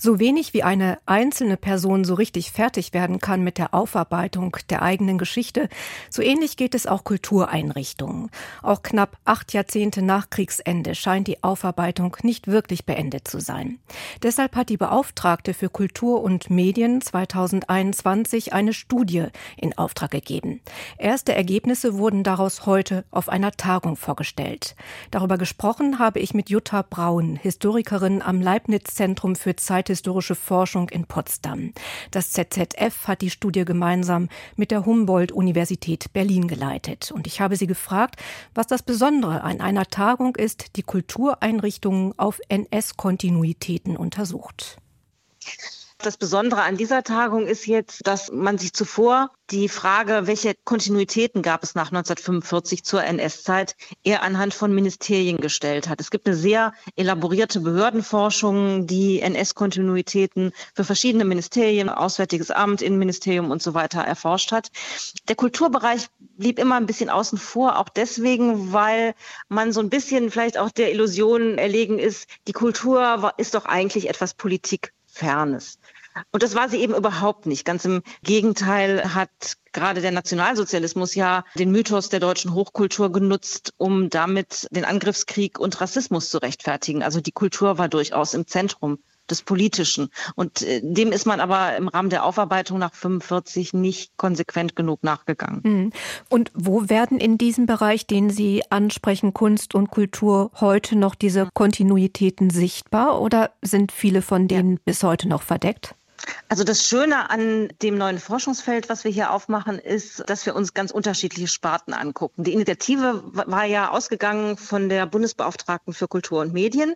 So wenig wie eine einzelne Person so richtig fertig werden kann mit der Aufarbeitung der eigenen Geschichte, so ähnlich geht es auch Kultureinrichtungen. Auch knapp acht Jahrzehnte nach Kriegsende scheint die Aufarbeitung nicht wirklich beendet zu sein. Deshalb hat die Beauftragte für Kultur und Medien 2021 eine Studie in Auftrag gegeben. Erste Ergebnisse wurden daraus heute auf einer Tagung vorgestellt. Darüber gesprochen habe ich mit Jutta Braun, Historikerin am Leibniz-Zentrum für Zeit zeithistorische Forschung in Potsdam. Das ZZF hat die Studie gemeinsam mit der Humboldt-Universität Berlin geleitet. Und ich habe sie gefragt, was das Besondere an einer Tagung ist, die Kultureinrichtungen auf NS-Kontinuitäten untersucht. Das Besondere an dieser Tagung ist jetzt, dass man sich zuvor die Frage, welche Kontinuitäten gab es nach 1945 zur NS-Zeit, eher anhand von Ministerien gestellt hat. Es gibt eine sehr elaborierte Behördenforschung, die NS-Kontinuitäten für verschiedene Ministerien, Auswärtiges Amt, Innenministerium und so weiter erforscht hat. Der Kulturbereich blieb immer ein bisschen außen vor, auch deswegen, weil man so ein bisschen vielleicht auch der Illusion erlegen ist, die Kultur ist doch eigentlich etwas Politik Fernes. Und das war sie eben überhaupt nicht. Ganz im Gegenteil hat gerade der Nationalsozialismus ja den Mythos der deutschen Hochkultur genutzt, um damit den Angriffskrieg und Rassismus zu rechtfertigen. Also die Kultur war durchaus im Zentrum des Politischen. Und äh, dem ist man aber im Rahmen der Aufarbeitung nach 45 nicht konsequent genug nachgegangen. Mhm. Und wo werden in diesem Bereich, den Sie ansprechen, Kunst und Kultur, heute noch diese Kontinuitäten sichtbar oder sind viele von denen ja. bis heute noch verdeckt? Also das Schöne an dem neuen Forschungsfeld, was wir hier aufmachen, ist, dass wir uns ganz unterschiedliche Sparten angucken. Die Initiative war ja ausgegangen von der Bundesbeauftragten für Kultur und Medien,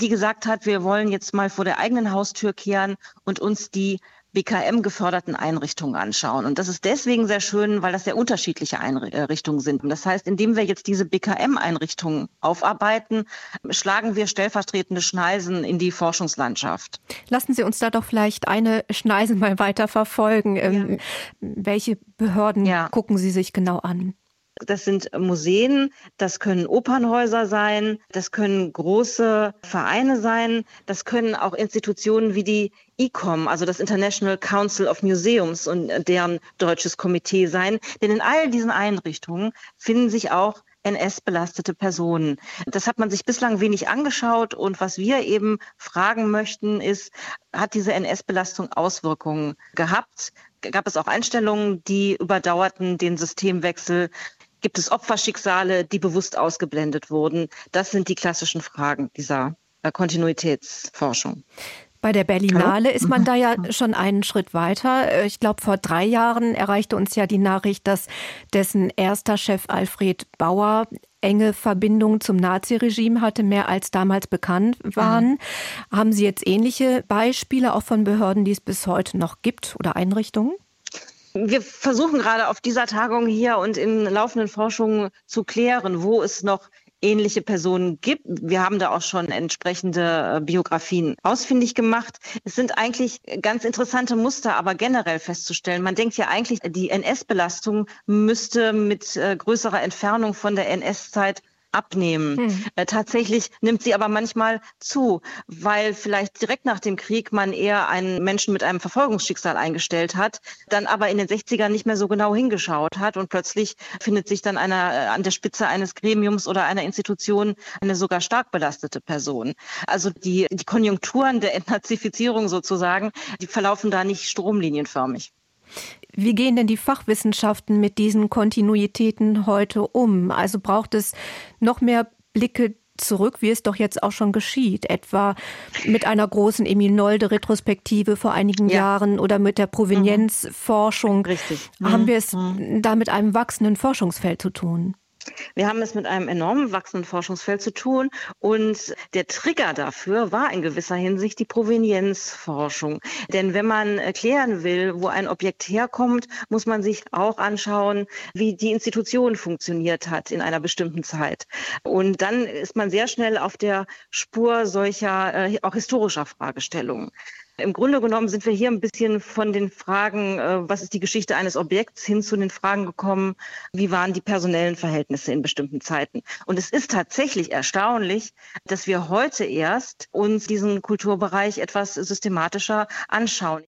die gesagt hat, wir wollen jetzt mal vor der eigenen Haustür kehren und uns die BKM geförderten Einrichtungen anschauen. Und das ist deswegen sehr schön, weil das sehr unterschiedliche Einrichtungen sind. Das heißt, indem wir jetzt diese BKM-Einrichtungen aufarbeiten, schlagen wir stellvertretende Schneisen in die Forschungslandschaft. Lassen Sie uns da doch vielleicht eine Schneise mal weiter verfolgen. Ja. Ähm, welche Behörden ja. gucken Sie sich genau an? Das sind Museen, das können Opernhäuser sein, das können große Vereine sein, das können auch Institutionen wie die ICOM, also das International Council of Museums und deren deutsches Komitee sein. Denn in all diesen Einrichtungen finden sich auch NS-belastete Personen. Das hat man sich bislang wenig angeschaut und was wir eben fragen möchten ist, hat diese NS-Belastung Auswirkungen gehabt? Gab es auch Einstellungen, die überdauerten den Systemwechsel? Gibt es Opferschicksale, die bewusst ausgeblendet wurden? Das sind die klassischen Fragen dieser äh, Kontinuitätsforschung. Bei der Berlinale Hallo? ist man da ja schon einen Schritt weiter. Äh, ich glaube, vor drei Jahren erreichte uns ja die Nachricht, dass dessen erster Chef Alfred Bauer enge Verbindungen zum Naziregime hatte, mehr als damals bekannt waren. Mhm. Haben Sie jetzt ähnliche Beispiele auch von Behörden, die es bis heute noch gibt oder Einrichtungen? Wir versuchen gerade auf dieser Tagung hier und in laufenden Forschungen zu klären, wo es noch ähnliche Personen gibt. Wir haben da auch schon entsprechende äh, Biografien ausfindig gemacht. Es sind eigentlich ganz interessante Muster, aber generell festzustellen. Man denkt ja eigentlich, die NS-Belastung müsste mit äh, größerer Entfernung von der NS-Zeit abnehmen. Hm. Äh, tatsächlich nimmt sie aber manchmal zu, weil vielleicht direkt nach dem Krieg man eher einen Menschen mit einem Verfolgungsschicksal eingestellt hat, dann aber in den 60ern nicht mehr so genau hingeschaut hat und plötzlich findet sich dann einer äh, an der Spitze eines Gremiums oder einer Institution eine sogar stark belastete Person. Also die, die Konjunkturen der Entnazifizierung sozusagen, die verlaufen da nicht stromlinienförmig. Wie gehen denn die Fachwissenschaften mit diesen Kontinuitäten heute um? Also braucht es noch mehr Blicke zurück, wie es doch jetzt auch schon geschieht, etwa mit einer großen Emil Nolde-Retrospektive vor einigen ja. Jahren oder mit der Provenienzforschung. Mhm. Richtig. Haben mhm. wir es mhm. da mit einem wachsenden Forschungsfeld zu tun? Wir haben es mit einem enorm wachsenden Forschungsfeld zu tun und der Trigger dafür war in gewisser Hinsicht die Provenienzforschung. Denn wenn man erklären will, wo ein Objekt herkommt, muss man sich auch anschauen, wie die Institution funktioniert hat in einer bestimmten Zeit. Und dann ist man sehr schnell auf der Spur solcher äh, auch historischer Fragestellungen. Im Grunde genommen sind wir hier ein bisschen von den Fragen, äh, was ist die Geschichte eines Objekts, hin zu den Fragen gekommen, wie waren die personellen Verhältnisse in bestimmten Zeiten. Und es ist tatsächlich erstaunlich, dass wir heute erst uns diesen Kulturbereich etwas systematischer anschauen.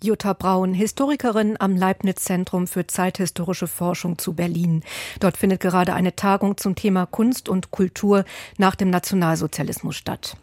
Jutta Braun, Historikerin am Leibniz-Zentrum für zeithistorische Forschung zu Berlin. Dort findet gerade eine Tagung zum Thema Kunst und Kultur nach dem Nationalsozialismus statt.